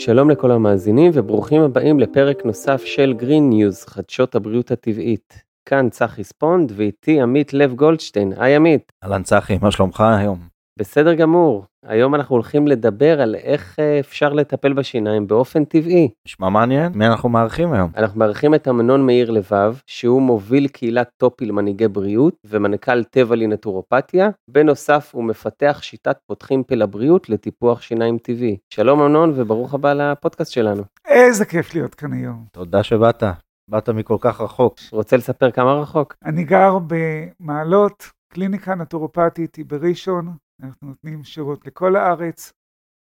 שלום לכל המאזינים וברוכים הבאים לפרק נוסף של Green News, חדשות הבריאות הטבעית. כאן צחי ספונד ואיתי עמית לב גולדשטיין. היי עמית. אהלן צחי, מה שלומך היום? בסדר גמור. היום אנחנו הולכים לדבר על איך אה, אפשר לטפל בשיניים באופן טבעי. נשמע מעניין, מי אנחנו מארחים היום? אנחנו מארחים את אמנון מאיר לבב, שהוא מוביל קהילת טופי למנהיגי בריאות ומנכ"ל טבע לנטורופתיה. בנוסף, הוא מפתח שיטת פותחים פה לבריאות לטיפוח שיניים טבעי. שלום אמנון וברוך הבא לפודקאסט שלנו. איזה כיף להיות כאן היום. תודה שבאת, באת מכל כך רחוק. רוצה לספר כמה רחוק? אני גר במעלות, קליניקה נטורופטית היא בראשון, אנחנו נותנים שירות לכל הארץ,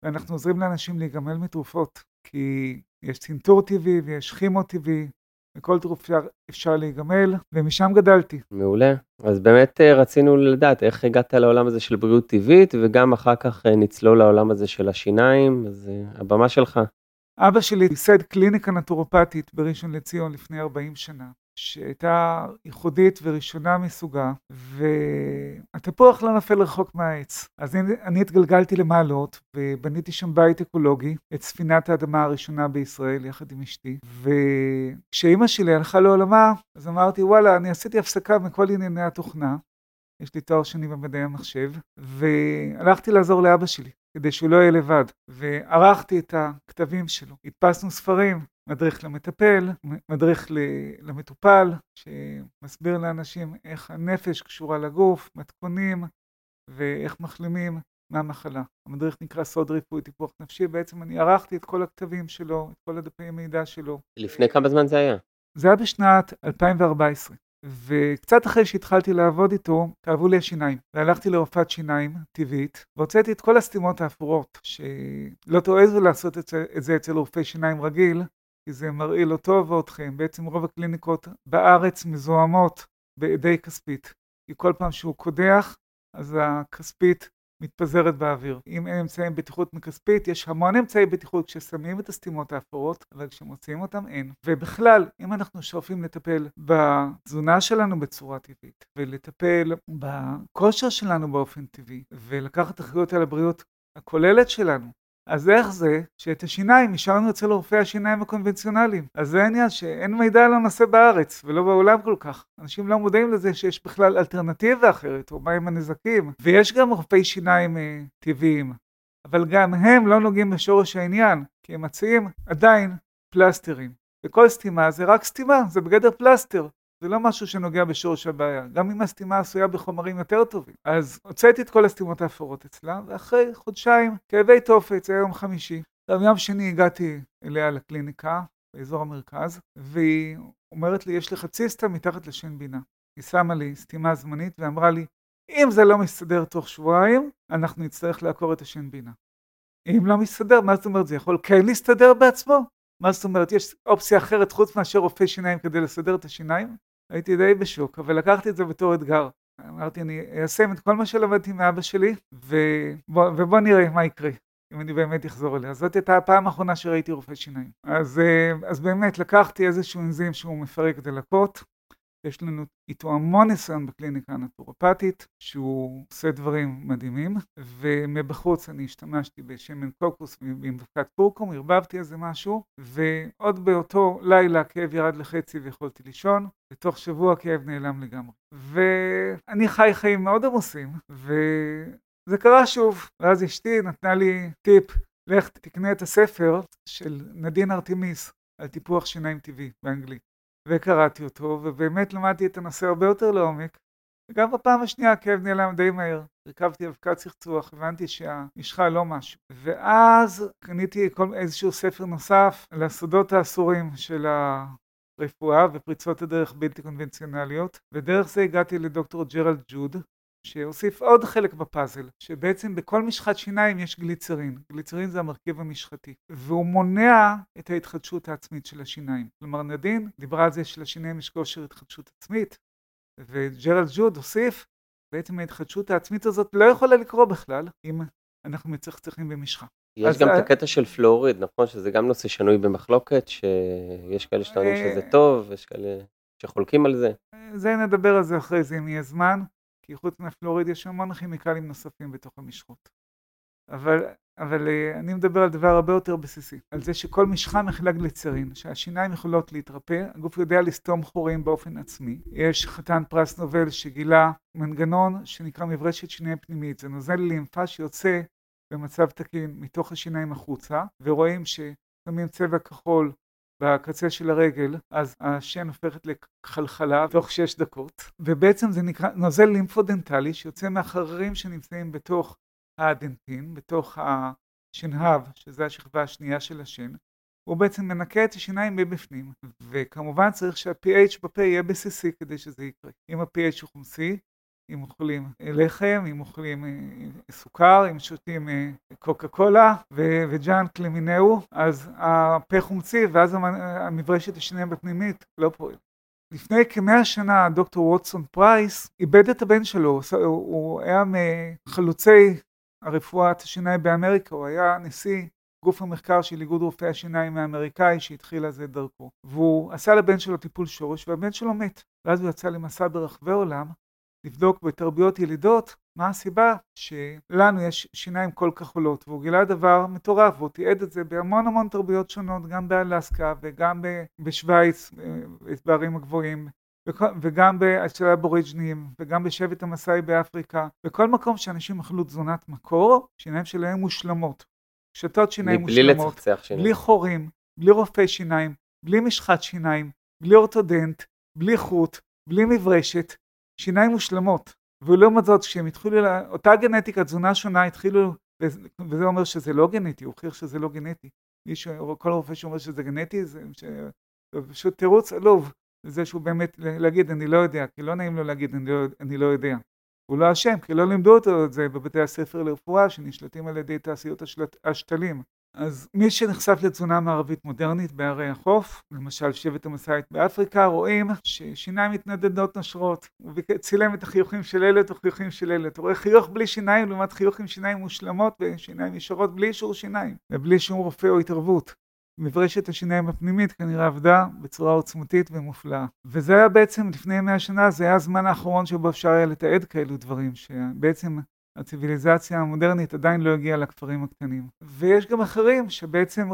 ואנחנו עוזרים לאנשים להיגמל מתרופות, כי יש צנתור טבעי ויש כימו טבעי, וכל תרופה אפשר, אפשר להיגמל, ומשם גדלתי. מעולה. אז באמת אה, רצינו לדעת איך הגעת לעולם הזה של בריאות טבעית, וגם אחר כך אה, נצלול לעולם הזה של השיניים, אז אה, הבמה שלך. אבא שלי ייסד קליניקה נטורופטית בראשון לציון לפני 40 שנה, שהייתה ייחודית וראשונה מסוגה, והתפוח לא נופל רחוק מהעץ. אז אני, אני התגלגלתי למעלות, ובניתי שם בית אקולוגי, את ספינת האדמה הראשונה בישראל, יחד עם אשתי, וכשאימא שלי הלכה לעולמה, אז אמרתי, וואלה, אני עשיתי הפסקה מכל ענייני התוכנה, יש לי תואר שני במדעי המחשב, והלכתי לעזור לאבא שלי, כדי שהוא לא יהיה לבד, וערכתי את הכתבים שלו. הדפסנו ספרים, מדריך למטפל, מדריך למטופל, שמסביר לאנשים איך הנפש קשורה לגוף, מתכונים, ואיך מחלימים מהמחלה. המדריך נקרא סוד ריפוי טיפוח נפשי, בעצם אני ערכתי את כל הכתבים שלו, את כל הדפי מידע שלו. לפני כמה זמן זה היה? זה היה בשנת 2014. וקצת אחרי שהתחלתי לעבוד איתו, כאבו לי השיניים. והלכתי לרופאת שיניים טבעית, והוצאתי את כל הסתימות האפורות, שלא תועזו לעשות את זה אצל רופאי שיניים רגיל, כי זה מרעיל לא טוב ואתכם. בעצם רוב הקליניקות בארץ מזוהמות באדי כספית. כי כל פעם שהוא קודח, אז הכספית מתפזרת באוויר. אם אין אמצעי בטיחות מכספית, יש המון אמצעי בטיחות כששמים את הסתימות האפורות, אבל כשמוציאים אותם אין. ובכלל, אם אנחנו שואפים לטפל בתזונה שלנו בצורה טבעית, ולטפל בכושר שלנו באופן טבעי, ולקחת אחריות על הבריאות הכוללת שלנו, אז איך זה שאת השיניים השארנו אצל רופאי השיניים הקונבנציונליים? אז זה העניין שאין מידע על הנושא בארץ ולא בעולם כל כך. אנשים לא מודעים לזה שיש בכלל אלטרנטיבה אחרת, או מהם הנזקים. ויש גם רופאי שיניים אה, טבעיים, אבל גם הם לא נוגעים בשורש העניין, כי הם מציעים עדיין פלסטרים. וכל סתימה זה רק סתימה, זה בגדר פלסטר. זה לא משהו שנוגע בשורש הבעיה, גם אם הסתימה עשויה בחומרים יותר טובים. אז הוצאתי את כל הסתימות האפורות אצלה, ואחרי חודשיים, כאבי תופת, זה יום חמישי. עכשיו יום שני הגעתי אליה לקליניקה, באזור המרכז, והיא אומרת לי, יש לך ציסטה מתחת לשן בינה. היא שמה לי סתימה זמנית ואמרה לי, אם זה לא מסתדר תוך שבועיים, אנחנו נצטרך לעקור את השן בינה. אם לא מסתדר, מה זאת אומרת? זה יכול כן להסתדר בעצמו? מה זאת אומרת? יש אופציה אחרת חוץ מאשר רופא שיניים כדי לסדר את השיניים? הייתי די בשוק, אבל לקחתי את זה בתור אתגר. אמרתי, אני איישם את כל מה שלמדתי מאבא שלי, ובוא, ובוא נראה מה יקרה, אם אני באמת אחזור אליה. זאת הייתה הפעם האחרונה שראיתי רופא שיניים. אז, אז באמת לקחתי איזשהו אנזים שהוא מפרק דלקות, יש לנו איתו המון ניסיון בקליניקה הנטורופטית, שהוא עושה דברים מדהימים, ומבחוץ אני השתמשתי בשמן קוקוס עם דווקת קורקום, ערבבתי איזה משהו, ועוד באותו לילה הכאב ירד לחצי ויכולתי לישון, בתוך שבוע הכאב נעלם לגמרי. ואני חי חיים מאוד עמוסים, וזה קרה שוב. ואז אשתי נתנה לי טיפ, לך תקנה את הספר של נדין ארתמיס על טיפוח שיניים טבעי באנגלית. וקראתי אותו, ובאמת למדתי את הנושא הרבה יותר לעומק. וגם בפעם השנייה הכאב נעלם די מהר. הרכבתי אבקת צחצוח, הבנתי שהמשחה לא משהו. ואז קניתי כל, איזשהו ספר נוסף על הסודות האסורים של הרפואה ופריצות הדרך בלתי קונבנציונליות, ודרך זה הגעתי לדוקטור ג'רלד ג'וד, שהוסיף עוד חלק בפאזל, שבעצם בכל משחת שיניים יש גליצרין. גליצרין זה המרכיב המשחתי, והוא מונע את ההתחדשות העצמית של השיניים. כלומר נדין דיברה על זה שלשיניים יש כושר התחדשות עצמית, וג'רלד ג'וד הוסיף, בעצם ההתחדשות העצמית הזאת לא יכולה לקרות בכלל אם אנחנו מצחצחים במשחה. יש גם את הקטע של פלואוריד, נכון? שזה גם נושא שנוי במחלוקת, שיש כאלה שטוענים שזה אה, טוב, יש כאלה שחולקים על זה. זה נדבר על זה אחרי זה אם יהיה זמן. כי חוץ מהפלוריד יש המון כימיקלים נוספים בתוך המשחות. אבל אבל uh, אני מדבר על דבר הרבה יותר בסיסי, על זה שכל משחה מכילה גליצרין, שהשיניים יכולות להתרפא, הגוף יודע לסתום חורים באופן עצמי. יש חתן פרס נובל שגילה מנגנון שנקרא מברשת שיניים פנימית, זה נוזל לימפה שיוצא במצב תקין מתוך השיניים החוצה, ורואים ששמים צבע כחול בקצה של הרגל, אז השן הופכת לחלחלה תוך שש דקות, ובעצם זה נקרא נוזל לימפודנטלי שיוצא מהחררים שנמצאים בתוך האדנטין, בתוך השנהב, שזה השכבה השנייה של השן, הוא בעצם מנקה את השיניים מבפנים, וכמובן צריך שה-pH בפה יהיה בסיסי כדי שזה יקרה. אם ה-pH הוא חומסי, אם אוכלים לחם, אם אוכלים אה, סוכר, אם שותים אה, קוקה קולה וג'אנק למינהו, אז הפה חומצי ואז המברשת שיניים הפנימית לא פועל. לפני כמאה שנה דוקטור ווסטון פרייס איבד את הבן שלו, הוא היה מחלוצי הרפואת השיניים באמריקה, הוא היה נשיא גוף המחקר של איגוד רופאי השיניים האמריקאי שהתחיל אז את דרכו. והוא עשה לבן שלו טיפול שורש והבן שלו מת. ואז הוא יצא למסע ברחבי העולם לבדוק בתרביות ילידות מה הסיבה שלנו יש שיניים כל כך עולות והוא גילה דבר מטורף והוא תיעד את זה בהמון המון תרבויות שונות גם באלסקה וגם בשוויץ בערים הגבוהים וגם אצל האבוריג'נים וגם בשבט המסאי באפריקה בכל מקום שאנשים אכלו תזונת מקור שיניים שלהם מושלמות. שתות שיניים מושלמות בלי חורים בלי רופאי שיניים בלי משחת שיניים בלי אורתודנט בלי חוט בלי מברשת שיניים מושלמות, ולעומת זאת כשהם התחילו, אותה גנטיקה, תזונה שונה, התחילו, וזה אומר שזה לא גנטי, הוא הוכיח שזה לא גנטי. מישהו, כל רופא שאומר שזה גנטי, זה, ש... זה פשוט תירוץ עלוב, לזה שהוא באמת, להגיד אני לא יודע, כי לא נעים לו להגיד אני לא, אני לא יודע. הוא לא אשם, כי לא לימדו אותו את זה בבתי הספר לרפואה שנשלטים על ידי תעשיות השתלים. אז מי שנחשף לתזונה מערבית מודרנית בערי החוף, למשל שבט המסאית באפריקה, רואים ששיניים מתנדדות נושרות. הוא צילם את החיוכים של אלה את החיוכים של אלה. אתה רואה חיוך בלי שיניים לעומת חיוך עם שיניים מושלמות ושיניים ישרות בלי אישור שיניים ובלי שום רופא או התערבות. מברשת השיניים הפנימית כנראה עבדה בצורה עוצמתית ומופלאה. וזה היה בעצם לפני מאה שנה, זה היה הזמן האחרון שבו אפשר היה לתעד כאלו דברים, שבעצם הציוויליזציה המודרנית עדיין לא הגיעה לכפרים הקטנים. ויש גם אחרים שבעצם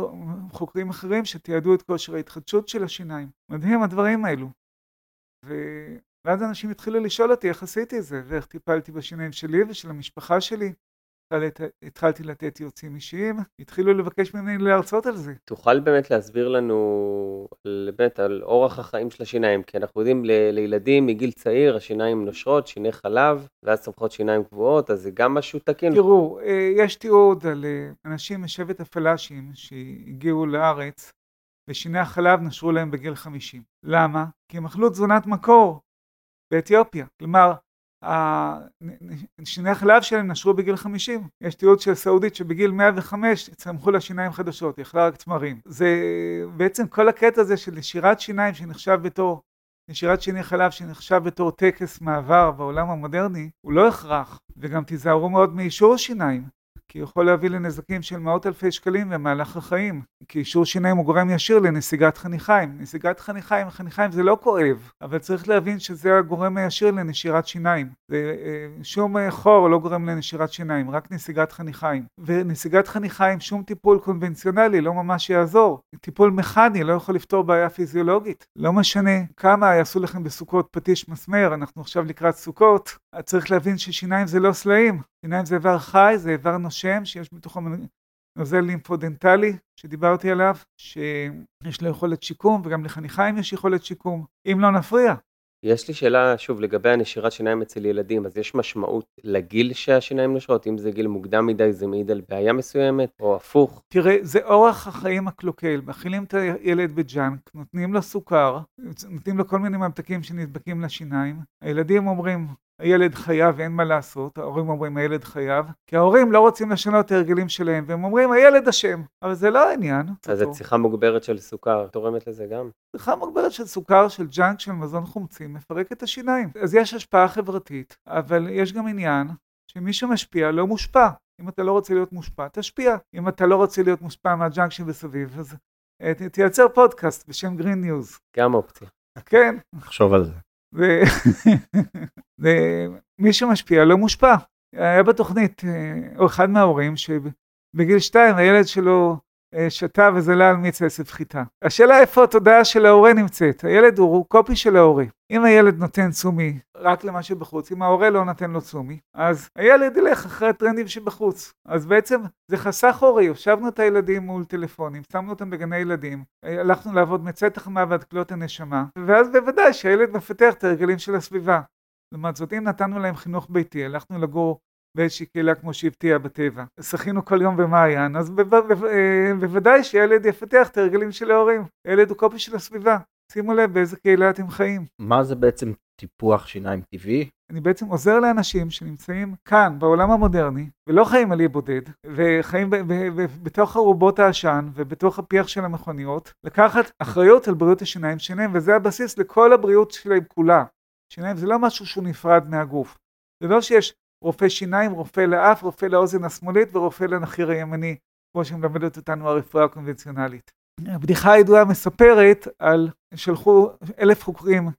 חוקרים אחרים שתיעדו את כושר ההתחדשות של השיניים. מדהים הדברים האלו. ו... ואז אנשים התחילו לשאול אותי איך עשיתי את זה ואיך טיפלתי בשיניים שלי ושל המשפחה שלי. התחלתי לתת יוצאים אישיים, התחילו לבקש ממני להרצות על זה. תוכל באמת להסביר לנו באמת על אורח החיים של השיניים, כי אנחנו יודעים ל- לילדים מגיל צעיר השיניים נושרות, שיני חלב, ואז צומחות שיניים קבועות, אז זה גם משהו תקין. תראו, אה, יש תיעוד על אה, אנשים משבט הפלאשים שהגיעו לארץ, ושיני החלב נשרו להם בגיל 50. למה? כי הם אכלו תזונת מקור באתיופיה. כלומר, שיני החלב שלהם נשרו בגיל 50. יש תיעוד של סעודית שבגיל 105 צמחו לה שיניים חדשות, היא אכלה רק תמרים. זה בעצם כל הקטע הזה של נשירת שיניים שנחשב בתור, נשירת שיני חלב שנחשב בתור טקס מעבר בעולם המודרני, הוא לא הכרח. וגם תיזהרו מאוד מאישור שיניים. כי הוא יכול להביא לנזקים של מאות אלפי שקלים במהלך החיים. כי אישור שיניים הוא גורם ישיר לנסיגת חניכיים. נסיגת חניכיים, חניכיים זה לא כואב, אבל צריך להבין שזה הגורם הישיר לנשירת שיניים. אה, שום אה, חור לא גורם לנשירת שיניים, רק נסיגת חניכיים. ונסיגת חניכיים, שום טיפול קונבנציונלי לא ממש יעזור. טיפול מכני לא יכול לפתור בעיה פיזיולוגית. לא משנה כמה יעשו לכם בסוכות פטיש מסמר, אנחנו עכשיו לקראת סוכות, צריך להבין ששיניים זה לא סלעים. שיניים זה איבר חי, זה איבר נושם, שיש בתוכו נוזל לימפודנטלי שדיברתי עליו, שיש לו יכולת שיקום, וגם לחניכיים יש יכולת שיקום, אם לא נפריע. יש לי שאלה, שוב, לגבי הנשירת שיניים אצל ילדים, אז יש משמעות לגיל שהשיניים נושרות? אם זה גיל מוקדם מדי, זה מעיד על בעיה מסוימת, או הפוך? תראה, זה אורח החיים הקלוקל. מאכילים את הילד בג'אנק, נותנים לו סוכר, נותנים לו כל מיני ממתקים שנדבקים לשיניים. הילדים אומרים, הילד חייב ואין מה לעשות, ההורים אומרים הילד חייב, כי ההורים לא רוצים לשנות את ההרגלים שלהם, והם אומרים הילד אשם, אבל זה לא העניין. אז זו צריכה מוגברת של סוכר, תורמת לזה גם? צריכה מוגברת של סוכר, של ג'אנק, של מזון חומצי, מפרק את השיניים. אז יש השפעה חברתית, אבל יש גם עניין שמי שמשפיע לא מושפע. אם אתה לא רוצה להיות מושפע, תשפיע. אם אתה לא רוצה להיות מושפע מהג'אנק שמסביב, אז אה, תייצר פודקאסט בשם Green News. גם אופציה. כן. תחשוב על זה. ומי שמשפיע לא מושפע. היה בתוכנית, או אה, אחד מההורים, בגיל שתיים הילד שלו שתה וזלה על מיץ עשב חיטה. השאלה איפה התודעה של ההורה נמצאת. הילד הוא קופי של ההורה. אם הילד נותן צומי רק למה שבחוץ, אם ההורה לא נותן לו צומי, אז הילד ילך אחרי הטרנדים שבחוץ. אז בעצם זה חסך הורי, הושבנו את הילדים מול טלפונים, שמנו אותם בגני ילדים, הלכנו לעבוד מצאת החמה ועד כלות הנשמה, ואז בוודאי שהילד מפתח את הרגלים של הסביבה. לעומת זאת, אם נתנו להם חינוך ביתי, הלכנו לגור באיזושהי קהילה כמו שהבטיח בטבע. שחינו כל יום במעיין, אז אה, בוודאי שילד יפתח את הרגלים של ההורים. ילד הוא קופי של הסביבה. שימו לב באיזה קהילה אתם חיים. מה זה בעצם טיפוח שיניים טבעי? אני בעצם עוזר לאנשים שנמצאים כאן, בעולם המודרני, ולא חיים על אי בודד, וחיים בתוך ארובות העשן ובתוך הפיח של המכוניות, לקחת אחריות על בריאות השיניים שלהם, וזה הבסיס לכל הבריאות שלהם כולה. שיניים זה לא משהו שהוא נפרד מהגוף. זה לא שיש רופא שיניים, רופא לאף, רופא לאוזן השמאלית ורופא לנחיר הימני, כמו שמלמדת אותנו הרפואה הקונבנציונלית. הבדיחה הידועה מספרת על, שלחו אלף חוקרים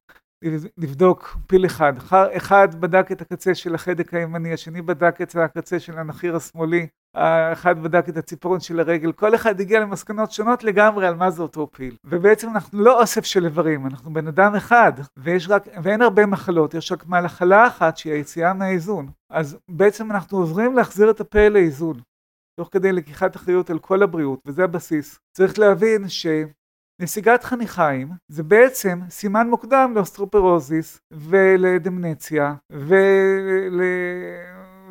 לבדוק פיל אחד. אחד בדק את הקצה של החדק הימני, השני בדק את הקצה של הנחיר השמאלי, האחד בדק את הציפורן של הרגל, כל אחד הגיע למסקנות שונות לגמרי על מה זה אותו פיל. ובעצם אנחנו לא אוסף של איברים, אנחנו בן אדם אחד, ויש רק, ואין הרבה מחלות, יש רק מחלה אחת שהיא היציאה מהאיזון. אז בעצם אנחנו עוזרים להחזיר את הפה לאיזון, תוך כדי לקיחת אחריות על כל הבריאות, וזה הבסיס. צריך להבין ש... נסיגת חניכיים זה בעצם סימן מוקדם לאוסטאופורוזיס ולדמנציה ול...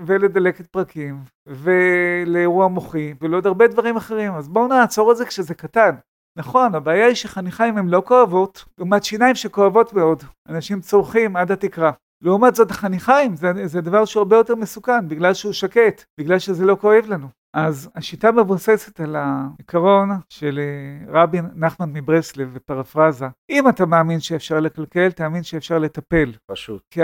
ולדלקת פרקים ולאירוע מוחי ולעוד הרבה דברים אחרים. אז בואו נעצור את זה כשזה קטן. נכון הבעיה היא שחניכיים הן לא כואבות לעומת שיניים שכואבות מאוד. אנשים צורכים עד התקרה. לעומת זאת החניכיים זה, זה דבר שהוא הרבה יותר מסוכן בגלל שהוא שקט בגלל שזה לא כואב לנו אז השיטה מבוססת על העיקרון של אה, רבי נחמן מברסלב בפרפרזה. אם אתה מאמין שאפשר לקלקל, תאמין שאפשר לטפל. פשוט. כי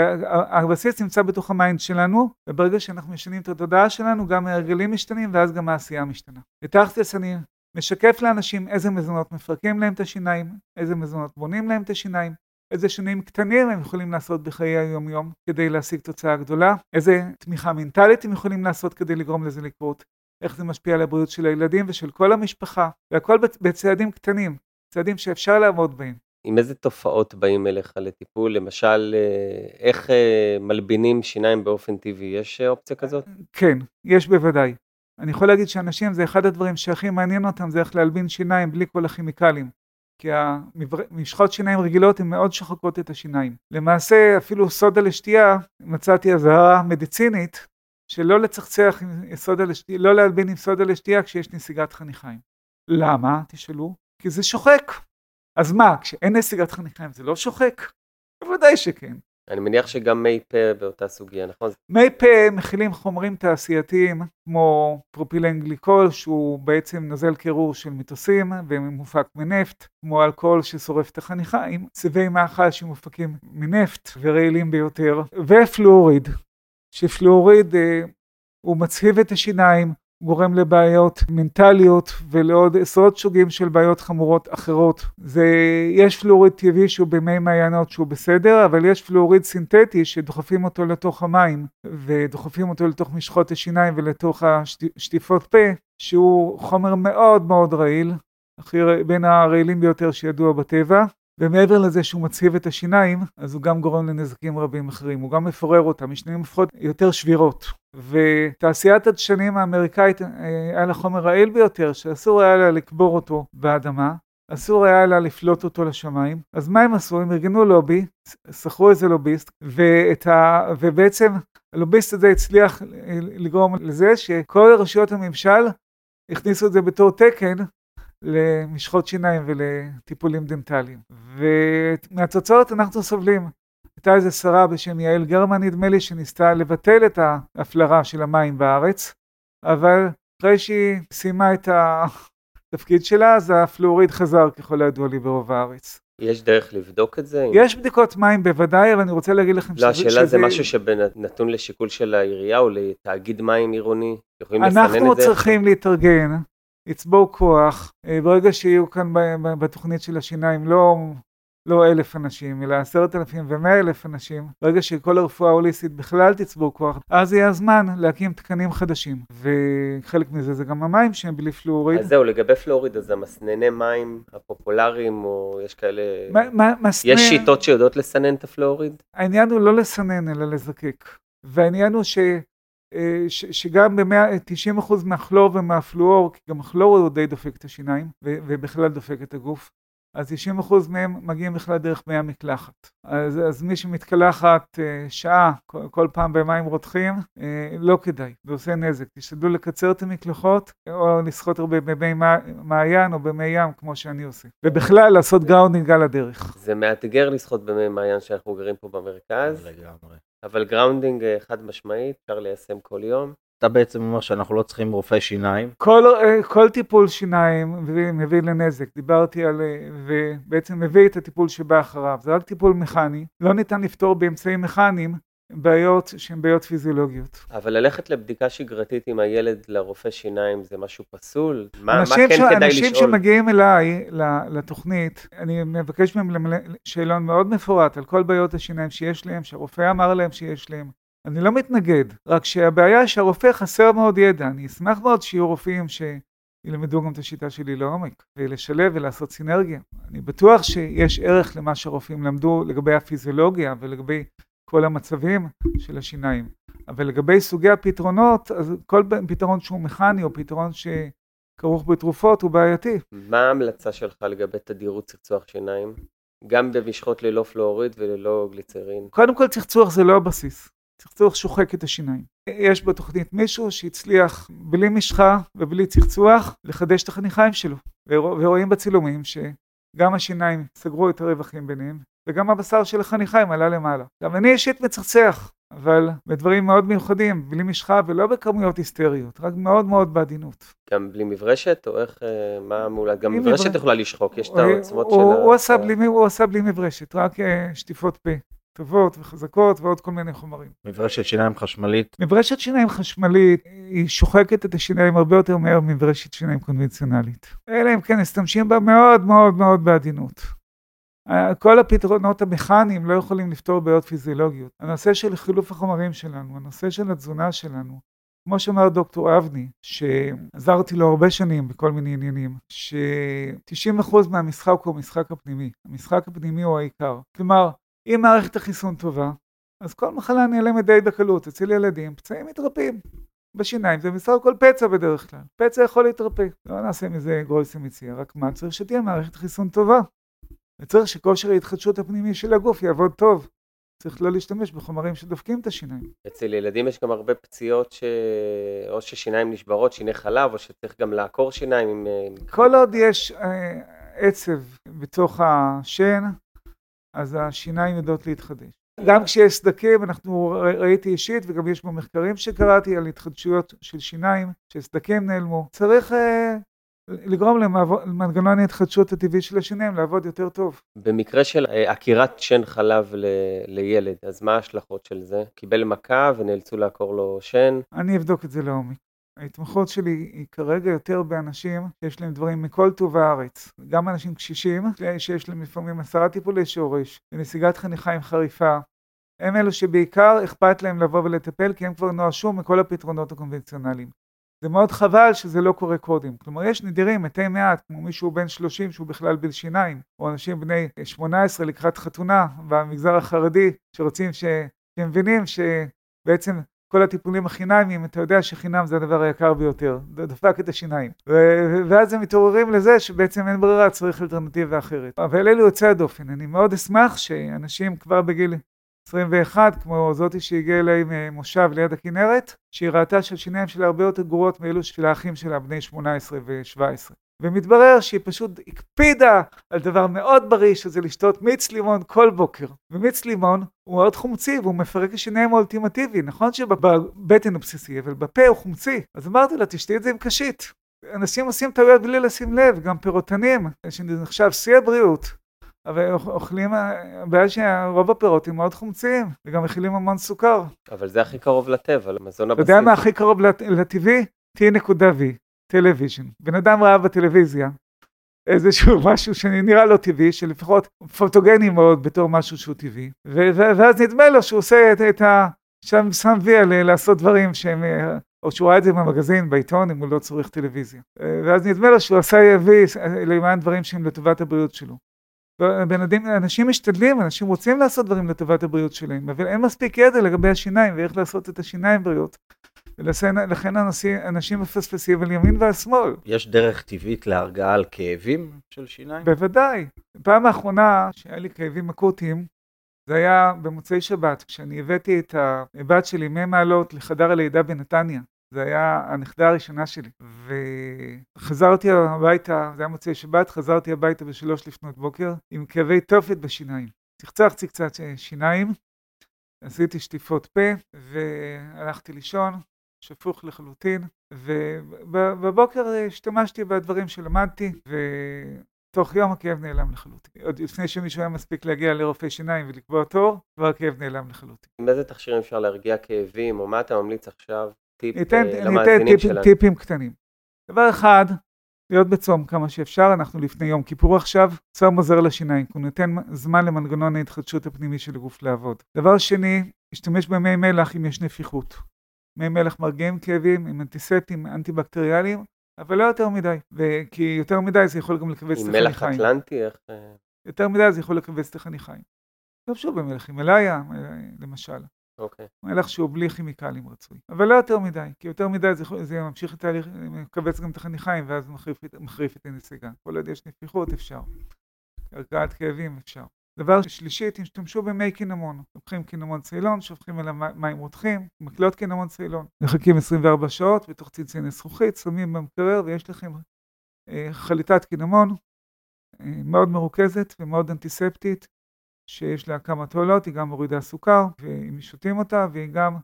הבסיס נמצא בתוך ה mind שלנו, וברגע שאנחנו משנים את התודעה שלנו, גם ההרגלים משתנים ואז גם העשייה משתנה. בתכלס אני משקף לאנשים איזה מזונות מפרקים להם את השיניים, איזה מזונות בונים להם את השיניים, איזה שינויים קטנים הם יכולים לעשות בחיי היום-יום כדי להשיג תוצאה גדולה, איזה תמיכה מנטלית הם יכולים לעשות כדי לגרום לזה לקרות, איך זה משפיע על הבריאות של הילדים ושל כל המשפחה, והכל בצעדים קטנים, צעדים שאפשר לעמוד בהם. עם איזה תופעות באים אליך לטיפול? למשל, אה, איך אה, מלבינים שיניים באופן טבעי? יש אה, אופציה כזאת? כן, יש בוודאי. אני יכול להגיד שאנשים, זה אחד הדברים שהכי מעניין אותם, זה איך להלבין שיניים בלי כל הכימיקלים. כי המשחות שיניים רגילות הן מאוד שוחקות את השיניים. למעשה, אפילו סודה לשתייה, מצאתי אזהרה מדיצינית, שלא לצחצח עם סודה לשתייה, לא להלבין עם סודה לשתייה כשיש נסיגת חניכיים. למה? תשאלו. כי זה שוחק. אז מה, כשאין נסיגת חניכיים זה לא שוחק? בוודאי שכן. אני מניח שגם מי פה באותה סוגיה, נכון? מי פה מכילים חומרים תעשייתיים כמו פרופילן גליקול שהוא בעצם נוזל קירור של מטוסים ומופק מנפט, כמו אלכוהול ששורף את החניכיים, צבעי מאכל שמופקים מנפט ורעילים ביותר, ופלואוריד שפלואוריד אה, הוא מצהיב את השיניים, גורם לבעיות מנטליות ולעוד עשרות סוגים של בעיות חמורות אחרות. זה, יש פלואוריד טבעי שהוא במי מעיינות שהוא בסדר, אבל יש פלואוריד סינתטי שדוחפים אותו לתוך המים ודוחפים אותו לתוך משחות השיניים ולתוך השטיפות פה, שהוא חומר מאוד מאוד רעיל, הכי, בין הרעילים ביותר שידוע בטבע. ומעבר לזה שהוא מצהיב את השיניים, אז הוא גם גורם לנזקים רבים אחרים, הוא גם מפורר אותם, השיניים הופכות יותר שבירות. ותעשיית הדשנים האמריקאית אה, היה לה חומר רעיל ביותר, שאסור היה לה לקבור אותו באדמה, אסור היה לה לפלוט אותו לשמיים, אז מה הם עשו? הם ארגנו לובי, שכרו איזה לוביסט, ה... ובעצם הלוביסט הזה הצליח לגרום לזה שכל רשויות הממשל הכניסו את זה בתור תקן למשחות שיניים ולטיפולים דנטליים. ומהתוצאות אנחנו סובלים. הייתה איזה שרה בשם יעל גרמן נדמה לי שניסתה לבטל את ההפלרה של המים בארץ, אבל אחרי שהיא סיימה את התפקיד שלה אז הפלואוריד חזר ככל הידוע לי ברוב הארץ. יש דרך לבדוק את זה? יש בדיקות מים בוודאי, אבל אני רוצה להגיד לכם לא, שזה... לא, השאלה זה משהו שנתון לשיקול של העירייה או לתאגיד מים עירוני? יכולים לסנן את זה? אנחנו צריכים להתארגן לצבור כוח, אה, ברגע שיהיו כאן בתוכנית של השיניים לא לא אלף אנשים, אלא עשרת אלפים ומאה אלף אנשים, ברגע שכל הרפואה ההוליסטית בכלל תצבור כוח, אז יהיה הזמן להקים תקנים חדשים. וחלק מזה זה גם המים שהם בלי פלואוריד. אז זהו, לגבי פלואוריד, אז המסנני מים הפופולריים, או יש כאלה... מה- מה- מסנן- יש שיטות שיודעות לסנן את הפלואוריד? העניין הוא לא לסנן אלא לזקק. והעניין הוא ש, שגם ב-90% מהכלור ומהפלואור, כי גם הכלור הוא די דופק את השיניים, ו, ובכלל דופק את הגוף, אז 90% מהם מגיעים בכלל דרך מי המקלחת. אז, אז מי שמתקלחת אה, שעה כל, כל פעם במים רותחים, אה, לא כדאי, זה עושה נזק. תשתדלו לקצר את המקלחות, או לשחות הרבה במי מע- מעיין או במי ים, כמו שאני עושה. ובכלל לעשות grounding על הדרך. זה מאתגר לשחות במי מעיין שאנחנו גרים פה במרכז, לגמרי. אבל grounding אה, חד משמעית, אפשר ליישם כל יום. אתה בעצם אומר שאנחנו לא צריכים רופא שיניים. כל, אה, כל טיפול שיניים מביא, מביא לנזק, דיברתי על, אה, ובעצם מביא את הטיפול שבא אחריו, זה רק טיפול מכני, לא ניתן לפתור באמצעים מכניים בעיות שהן בעיות פיזיולוגיות. אבל ללכת לבדיקה שגרתית עם הילד לרופא שיניים זה משהו פסול? מה, מה אנשים, כן ש... כדאי אנשים לשאול? שמגיעים אליי לתוכנית, אני מבקש מהם למלא שאלון מאוד מפורט על כל בעיות השיניים שיש להם, שהרופא אמר להם שיש להם. אני לא מתנגד, רק שהבעיה שהרופא חסר מאוד ידע. אני אשמח מאוד שיהיו רופאים שילמדו גם את השיטה שלי לעומק, ולשלב ולעשות סינרגיה. אני בטוח שיש ערך למה שהרופאים למדו לגבי הפיזיולוגיה ולגבי כל המצבים של השיניים. אבל לגבי סוגי הפתרונות, אז כל פתרון שהוא מכני או פתרון שכרוך בתרופות הוא בעייתי. מה ההמלצה שלך לגבי תדירות צחצוח שיניים? גם במשחות ללא פלואוריד וללא גליצרין. קודם כל צחצוח זה לא הבסיס. צחצוח שוחק את השיניים. יש בתוכנית מישהו שהצליח בלי משחה ובלי צחצוח לחדש את החניכיים שלו. ורו- ורואים בצילומים שגם השיניים סגרו את הרווחים ביניהם וגם הבשר של החניכיים עלה למעלה. גם אני אישית מצחצח, אבל בדברים מאוד מיוחדים, בלי משחה ולא בכמויות היסטריות, רק מאוד מאוד בעדינות. גם בלי מברשת, או איך, אה, מה המולד? גם מברשת. יכולה לשחוק, יש את העוצמות של ה... הוא, עשה בלי, הוא עשה בלי מברשת, רק אה, שטיפות פה טובות וחזקות ועוד כל מיני חומרים. מברשת שיניים חשמלית. מברשת שיניים חשמלית היא שוחקת את השיניים הרבה יותר מהר ממברשת שיניים קונבנציונלית. אלא אם כן משתמשים בה מאוד מאוד מאוד בעדינות. אה, כל הפתרונות המכניים לא יכולים לפתור בעיות פיזיולוגיות. הנושא של חילוף החומרים שלנו, הנושא של התזונה שלנו, כמו שאמר דוקטור אבני, שעזרתי לו הרבה שנים בכל מיני עניינים, ש-90% מהמשחק הוא המשחק הפנימי. המשחק הפנימי הוא העיקר. כלומר, אם מערכת החיסון טובה, אז כל מחלה נעלמת די בקלות. אצל ילדים פצעים מתרפאים. בשיניים זה בסך הכל פצע בדרך כלל. פצע יכול להתרפא. לא נעשה מזה גרויסה מציע, רק מה? צריך שתהיה מערכת חיסון טובה. וצריך שכושר ההתחדשות הפנימי של הגוף יעבוד טוב. צריך לא להשתמש בחומרים שדופקים את השיניים. אצל ילדים יש גם הרבה פציעות ש... או ששיניים נשברות, שיני חלב, או שצריך גם לעקור שיניים עם... אה, כל עוד יש אה, עצב בתוך השן, אז השיניים יודעות להתחדש. גם כשיש סדקים, אנחנו ראיתי אישית, וגם יש במחקרים שקראתי על התחדשויות של שיניים, שסדקים נעלמו. צריך אה, לגרום למנגנון ההתחדשות הטבעי של השיניים לעבוד יותר טוב. במקרה של אה, עקירת שן חלב ל... לילד, אז מה ההשלכות של זה? קיבל מכה ונאלצו לעקור לו שן, אני אבדוק את זה לעומק. ההתמחות שלי היא כרגע יותר באנשים שיש להם דברים מכל טוב הארץ. גם אנשים קשישים, שיש להם לפעמים עשרה טיפולי שורש, ונסיגת חניכיים חריפה. הם אלו שבעיקר אכפת להם לבוא ולטפל, כי הם כבר נואשו מכל הפתרונות הקונבנציונליים. זה מאוד חבל שזה לא קורה קודם. כלומר, יש נדירים, מתי מעט, כמו מישהו בן 30 שהוא בכלל בלי שיניים, או אנשים בני 18 לקראת חתונה במגזר החרדי, שרוצים ש... שהם מבינים שבעצם כל הטיפולים החינמיים, אתה יודע שחינם זה הדבר היקר ביותר, זה דפק את השיניים. ואז הם מתעוררים לזה שבעצם אין ברירה, צריך אלטרנטיבה אחרת. אבל אלו יוצאי הדופן. אני מאוד אשמח שאנשים כבר בגיל 21, כמו זאתי שהגיעה אליי ממושב ליד הכנרת, שהיא ראתה שהשיניים שלה הרבה יותר גרועות מאלו של האחים שלה, בני 18 ו-17. ומתברר שהיא פשוט הקפידה על דבר מאוד בריא, שזה לשתות מיץ לימון כל בוקר. ומיץ לימון הוא מאוד חומצי, והוא מפרק השיניים האולטימטיבי. נכון שבבטן הוא בסיסי, אבל בפה הוא חומצי. אז אמרתי לה, תשתי את זה עם קשית. אנשים עושים טעויות בלי לשים לב, גם פירוטנים, שנחשב שיא הבריאות. אבל אוכ- אוכלים, הבעיה שרוב הפירות הם מאוד חומציים, וגם מכילים המון סוכר. אבל זה הכי קרוב לטבע, למזון אתה הבסיס. יודע מה הכי קרוב לט- לטבעי? T נקודה V, television. בן אדם ראה בטלוויזיה איזשהו משהו שנראה לא טבעי, שלפחות פוטוגני מאוד בתור משהו שהוא טבעי, ואז נדמה לו שהוא עושה את, את ה... שם שם וי על לעשות דברים שהם, או שהוא ראה את זה במגזין, בעיתון, אם הוא לא צורך טלוויזיה. ואז נדמה לו שהוא עשה וי למען דברים שהם לטובת הבריאות שלו. בנדים, אנשים משתדלים, אנשים רוצים לעשות דברים לטובת הבריאות שלהם, אבל אין מספיק ידע לגבי השיניים ואיך לעשות את השיניים בריאות. ולכן אנשים, אנשים מפספסים על ימין ועל שמאל. יש דרך טבעית להרגעה על כאבים של שיניים? בוודאי. פעם האחרונה שהיה לי כאבים אקוטיים, זה היה במוצאי שבת, כשאני הבאתי את הבת שלי ממעלות לחדר הלידה בנתניה. זה היה הנכדה הראשונה שלי. וחזרתי הביתה, זה היה מוצאי שבת, חזרתי הביתה בשלוש לפנות בוקר עם כאבי תופת בשיניים. צחצחתי קצת שיניים, עשיתי שטיפות פה והלכתי לישון, שפוך לחלוטין, ובבוקר השתמשתי בדברים שלמדתי, ותוך יום הכאב נעלם לחלוטין. עוד לפני שמישהו היה מספיק להגיע לרופא שיניים ולקבוע תור, כבר הכאב נעלם לחלוטין. עם איזה תכשירים אפשר להרגיע כאבים, או מה אתה ממליץ עכשיו? טיפ ניתן, אה, למאזינים שלנו. טיפים קטנים. דבר אחד, להיות בצום כמה שאפשר, אנחנו לפני יום כיפור עכשיו, צום עוזר לשיניים, הוא נותן זמן למנגנון ההתחדשות הפנימי של הגוף לעבוד. דבר שני, להשתמש במי מלח אם יש נפיחות. מי מלח מרגיעים כאבים עם אנטיספטים אנטי-בקטריאליים, אבל לא יותר מדי, כי יותר מדי זה יכול גם לכווץ את החניכיים. עם מלח אטלנטי? איך... אה? יותר מדי זה יכול לכווץ את החניכיים. טוב שוב במלח הימלאיה, למשל. אוקיי. מלח שהוא בלי כימיקלים רצוי. אבל לא יותר מדי, כי יותר מדי זה, זה ממשיך את ההליך, מכווץ גם את החניכיים ואז מחריף, מחריף את הנסיגה. כל עוד יש נפיחות אפשר. הרגעת כאבים אפשר. דבר שלישי, תשתמשו במי קינמון. לוקחים קינמון צילון, שופכים אליו מים רותחים, מקלות קינמון צילון. מחכים 24 שעות בתוך צנצנת זכוכית, שמים במקרר ויש לכם אה, חליטת קינמון אה, מאוד מרוכזת ומאוד אנטיספטית, שיש לה כמה תועלות, היא גם מורידה סוכר, ואם שותים אותה, והיא גם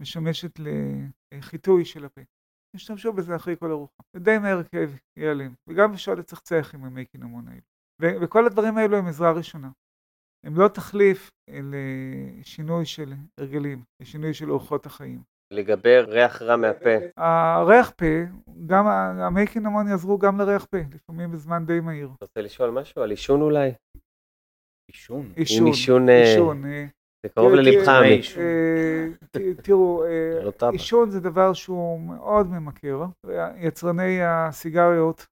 משמשת לחיטוי של הפה. תשתמשו בזה אחרי כל ארוחה. זה די מהר כאב ייעלם, וגם אפשר לצחצח עם המי קינמון האלה. וכל הדברים האלו הם עזרה ראשונה. הם לא תחליף לשינוי של הרגלים, לשינוי של אורחות החיים. לגבי ריח רע מהפה. הריח פה, גם המי קינמון יעזרו גם לריח פה, לפעמים בזמן די מהיר. אתה רוצה לשאול משהו על עישון אולי? עישון? עישון. עישון... עישון. אה, זה קרוב ללבך, עמית. אה, תראו, אה, עישון זה דבר שהוא מאוד ממכר. יצרני הסיגריות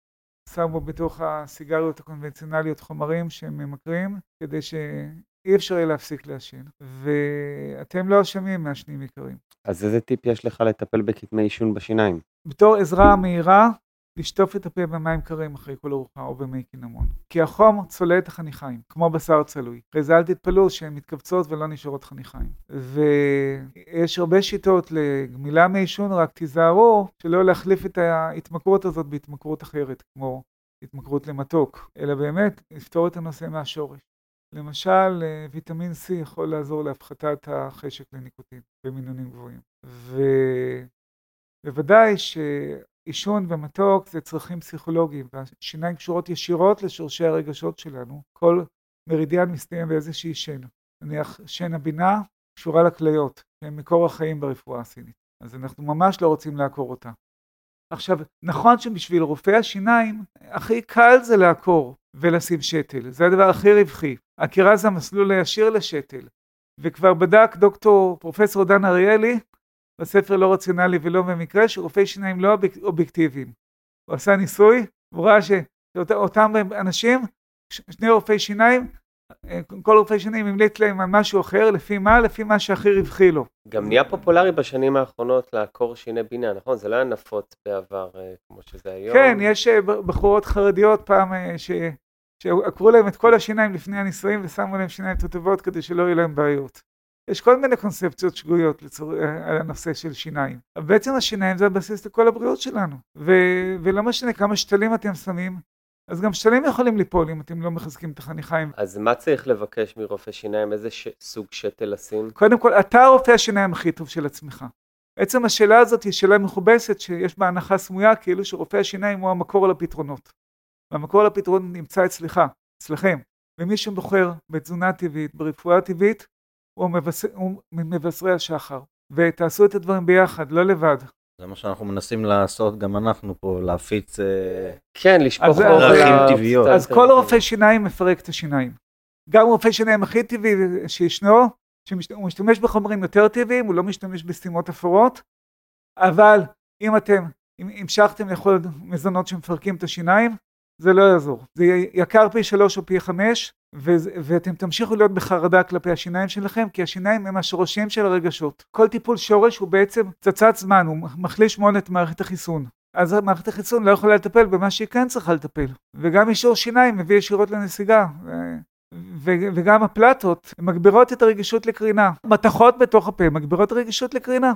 שמו בתוך הסיגריות הקונבנציונליות חומרים שהם ממכרים, כדי שאי אפשר יהיה להפסיק לעשן. ואתם לא אשמים מעשנים יקרים. אז איזה טיפ יש לך לטפל בכתמי עישון בשיניים? בתור עזרה מהירה, לשטוף את הפה במים קרים אחרי כל ארוחה או במי קינמון. כי החום צולע את החניכיים, כמו בשר צלוי. אחרי זה אל תתפלאו שהן מתכווצות ולא נשארות חניכיים. ויש הרבה שיטות לגמילה מעישון, רק תיזהרו שלא להחליף את ההתמכרות הזאת בהתמכרות אחרת, כמו התמכרות למתוק, אלא באמת לפתור את הנושא מהשורש. למשל, ויטמין C יכול לעזור להפחתת החשק לניקוטין במינונים גבוהים. ובוודאי ש... עישון ומתוק זה צרכים פסיכולוגיים, והשיניים קשורות ישירות לשורשי הרגשות שלנו. כל מרידיאן מסתיים באיזושהי שן. נניח שן הבינה קשורה לכליות, שהן מקור החיים ברפואה הסינית. אז אנחנו ממש לא רוצים לעקור אותה. עכשיו, נכון שבשביל רופאי השיניים, הכי קל זה לעקור ולשים שתל, זה הדבר הכי רווחי. עקירה זה המסלול הישיר לשתל. וכבר בדק דוקטור פרופסור דן אריאלי, בספר לא רציונלי ולא במקרה, שרופאי שיניים לא אובייקטיביים. הוא עשה ניסוי, הוא ראה שאותם אנשים, שני רופאי שיניים, כל רופאי שיניים המליץ להם על משהו אחר, לפי מה? לפי מה שהכי רווחי לו. גם נהיה פופולרי בשנים האחרונות לעקור שיני בינה, נכון? זה לא היה נפוץ בעבר אה, כמו שזה היום. כן, יש אה, בחורות חרדיות פעם אה, ש... שעקרו להם את כל השיניים לפני הנישואים ושמו להם שיניים תותבות כדי שלא יהיו להם בעיות. יש כל מיני קונספציות שגויות לצור... על הנושא של שיניים. בעצם השיניים זה הבסיס לכל הבריאות שלנו. ו... ולא משנה כמה שתלים אתם שמים, אז גם שתלים יכולים ליפול אם אתם לא מחזקים את החניכיים. אז מה צריך לבקש מרופא שיניים? איזה ש... סוג שתל לשים? קודם כל, אתה רופא השיניים הכי טוב של עצמך. עצם השאלה הזאת היא שאלה מכובסת שיש בה הנחה סמויה כאילו שרופא השיניים הוא המקור לפתרונות. והמקור לפתרון נמצא אצלך, אצלכם. ומי שבוחר בתזונה טבעית, ברפואה טבעית, הוא, מבשר, הוא מבשרי השחר. ותעשו את הדברים ביחד, לא לבד. זה מה שאנחנו מנסים לעשות גם אנחנו פה, להפיץ... אה, כן, לשפוך אז- אור דרכים טבעיות. אז כל. רופא שיניים מפרק את השיניים. גם רופא שיניים הכי טבעי שישנו, שהוא משתמש בחומרים יותר טבעיים, הוא לא משתמש בסתימות אפורות, אבל אם אתם אם המשכתם לאכול מזונות שמפרקים את השיניים, זה לא יעזור. זה יקר פי שלוש או פי חמש, וזה- ואתם תמשיכו להיות בחרדה כלפי השיניים שלכם, כי השיניים הם השורשים של הרגשות. כל טיפול שורש הוא בעצם פצצת זמן, הוא מחליש מאוד את מערכת החיסון. אז מערכת החיסון לא יכולה לטפל במה שהיא כן צריכה לטפל. וגם אישור שיניים מביא ישירות לנסיגה. ו- ו- וגם הפלטות מגבירות את הרגישות לקרינה. מתכות בתוך הפה מגבירות רגישות לקרינה.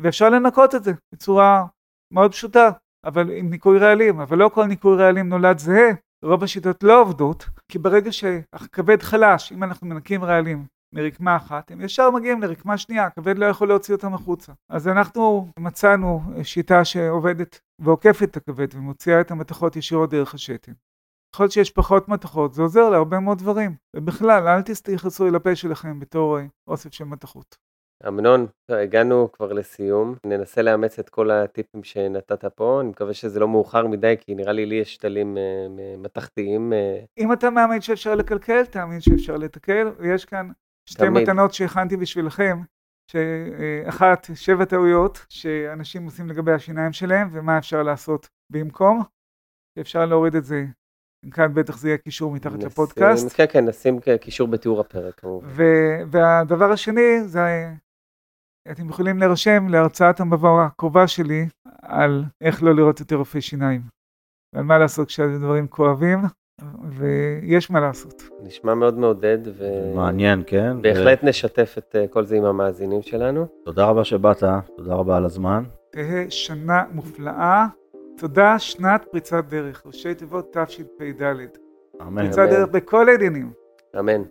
ואפשר לנקות את זה בצורה מאוד פשוטה, אבל עם ניקוי רעלים. אבל לא כל ניקוי רעלים נולד זהה. רוב השיטות לא עובדות, כי ברגע שהכבד חלש, אם אנחנו מנקים רעלים מרקמה אחת, הם ישר מגיעים לרקמה שנייה, הכבד לא יכול להוציא אותם החוצה. אז אנחנו מצאנו שיטה שעובדת ועוקפת את הכבד ומוציאה את המתכות ישירות דרך השתן. ככל שיש פחות מתכות, זה עוזר להרבה מאוד דברים. ובכלל, אל תתייחסו אל הפה שלכם בתור אוסף של מתכות. אמנון, הגענו כבר לסיום, ננסה לאמץ את כל הטיפים שנתת פה, אני מקווה שזה לא מאוחר מדי, כי נראה לי לי יש שתלים אה, מתכתיים. אה, אם אתה מאמין שאפשר לקלקל, תאמין שאפשר לתקל, ויש כאן שתי תמיד. מתנות שהכנתי בשבילכם, שאחת, שבע טעויות שאנשים עושים לגבי השיניים שלהם, ומה אפשר לעשות במקום. אפשר להוריד את זה, כאן בטח זה יהיה קישור מתחת נשים- לפודקאסט. כן, כן, נשים קישור בתיאור הפרק. ו- והדבר השני זה, אתם יכולים להירשם להרצאת המבוא הקרובה שלי על איך לא לראות יותר רופאי שיניים, ועל מה לעשות כשהדברים כואבים, ויש מה לעשות. נשמע מאוד מעודד, מעניין, כן? ובהחלט נשתף את אה, כל זה עם המאזינים שלנו. תודה רבה שבאת, תודה רבה על הזמן. תהא שנה מופלאה. תודה, שנת פריצת דרך, ראשי תיבות תשפ"ד. אמן. פריצת דרך בכל העניינים. אמן.